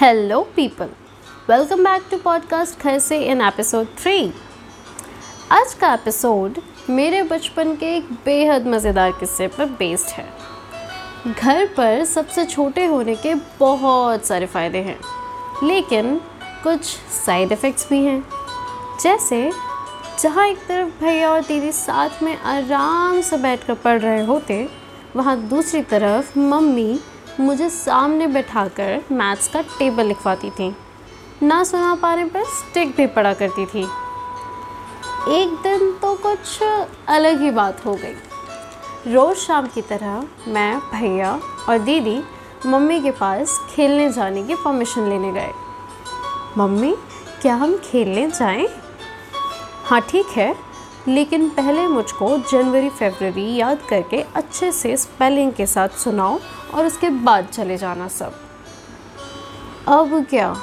Hello people welcome back to podcast घर से in episode three आज का एपिसोड मेरे बचपन के एक बेहद मज़ेदार किस्से पर बेस्ड है। घर पर सबसे छोटे होने के बहुत सारे फ़ायदे हैं, लेकिन कुछ साइड इफ़ेक्ट्स भी हैं। जैसे, जहाँ एक तरफ़ भैया और दीदी साथ में आराम से बैठकर पढ़ रहे होते, वहाँ दूसरी तरफ़ मम्मी मुझे सामने बैठाकर मैथ्स का टेबल लिखवाती थी। ना सुना पाने पर स्टिक भी पड़ा करती थी। एक दिन तो कुछ अलग ही बात हो गई। रोज़ शाम की तरह मैं, भैया और दीदी मम्मी के पास खेलने जाने की परमिशन लेने गए। मम्मी, क्या हम खेलने जाएँ? हाँ ठीक है। लेकिन पहले मुझको जनवरी, फरवरी याद करके अच्छे से स्पेलिंग के साथ सुनाओ और उसके बाद चले जाना सब। अब क्या?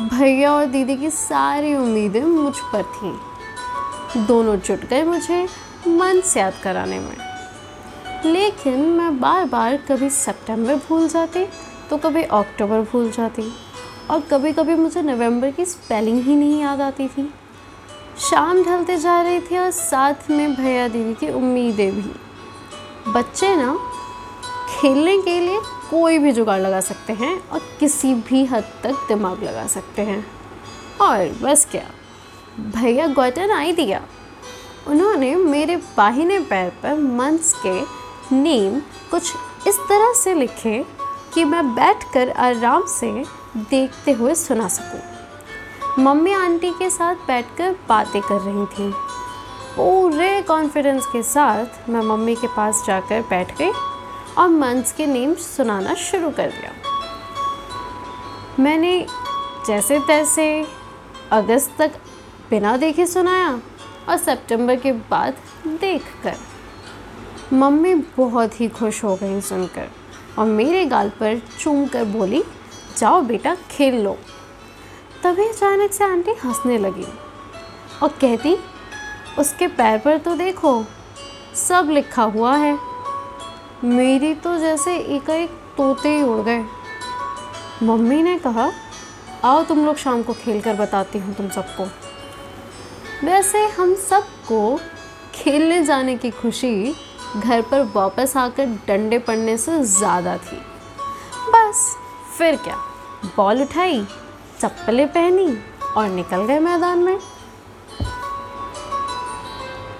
भैया और दीदी की सारी उम्मीदें मुझ पर थीं। दोनों जुट गए मुझे मन से याद कराने में। लेकिन मैं बार बार कभी सितंबर भूल जाती तो कभी अक्टूबर भूल जाती और कभी कभी मुझे नवंबर की स्पेलिंग ही नहीं याद आती थी। शाम ढलते जा रही थी और साथ में भैया दीदी की उम्मीदें भी। बच्चे ना, खेलने के लिए कोई भी जुगाड़ लगा सकते हैं और किसी भी हद तक दिमाग लगा सकते हैं। और बस क्या, भैया गॉटन आई दिया उन्होंने मेरे बाहिने पैर पर मंस के नेम कुछ इस तरह से लिखे कि मैं बैठकर आराम से देखते हुए सुना सकूँ। मम्मी आंटी के साथ बैठकर बातें कर रही थी। पूरे कॉन्फिडेंस के साथ मैं मम्मी के पास जाकर बैठ गई और मंथ्स के नेम सुनाना शुरू कर दिया। मैंने जैसे तैसे अगस्त तक बिना देखे सुनाया और सितंबर के बाद देख कर मम्मी बहुत ही खुश हो गई सुनकर और मेरे गाल पर चूम कर बोली, जाओ बेटा, खेल लो। तभी अचानक से आंटी हंसने लगी। और कहती, उसके पैर पर तो देखो, सब लिखा हुआ है। मेरी तो जैसे एकाएक तोते ही उड़ गए। मम्मी ने कहा, आओ तुम लोग शाम को खेल कर बताती हूँ तुम सबको। वैसे हम सबको खेलने जाने की खुशी घर पर वापस आकर डंडे पड़ने से ज़्यादा थी। बस, फिर क्या? बॉल उठाई चप्पलें पहनी और निकल गए मैदान में।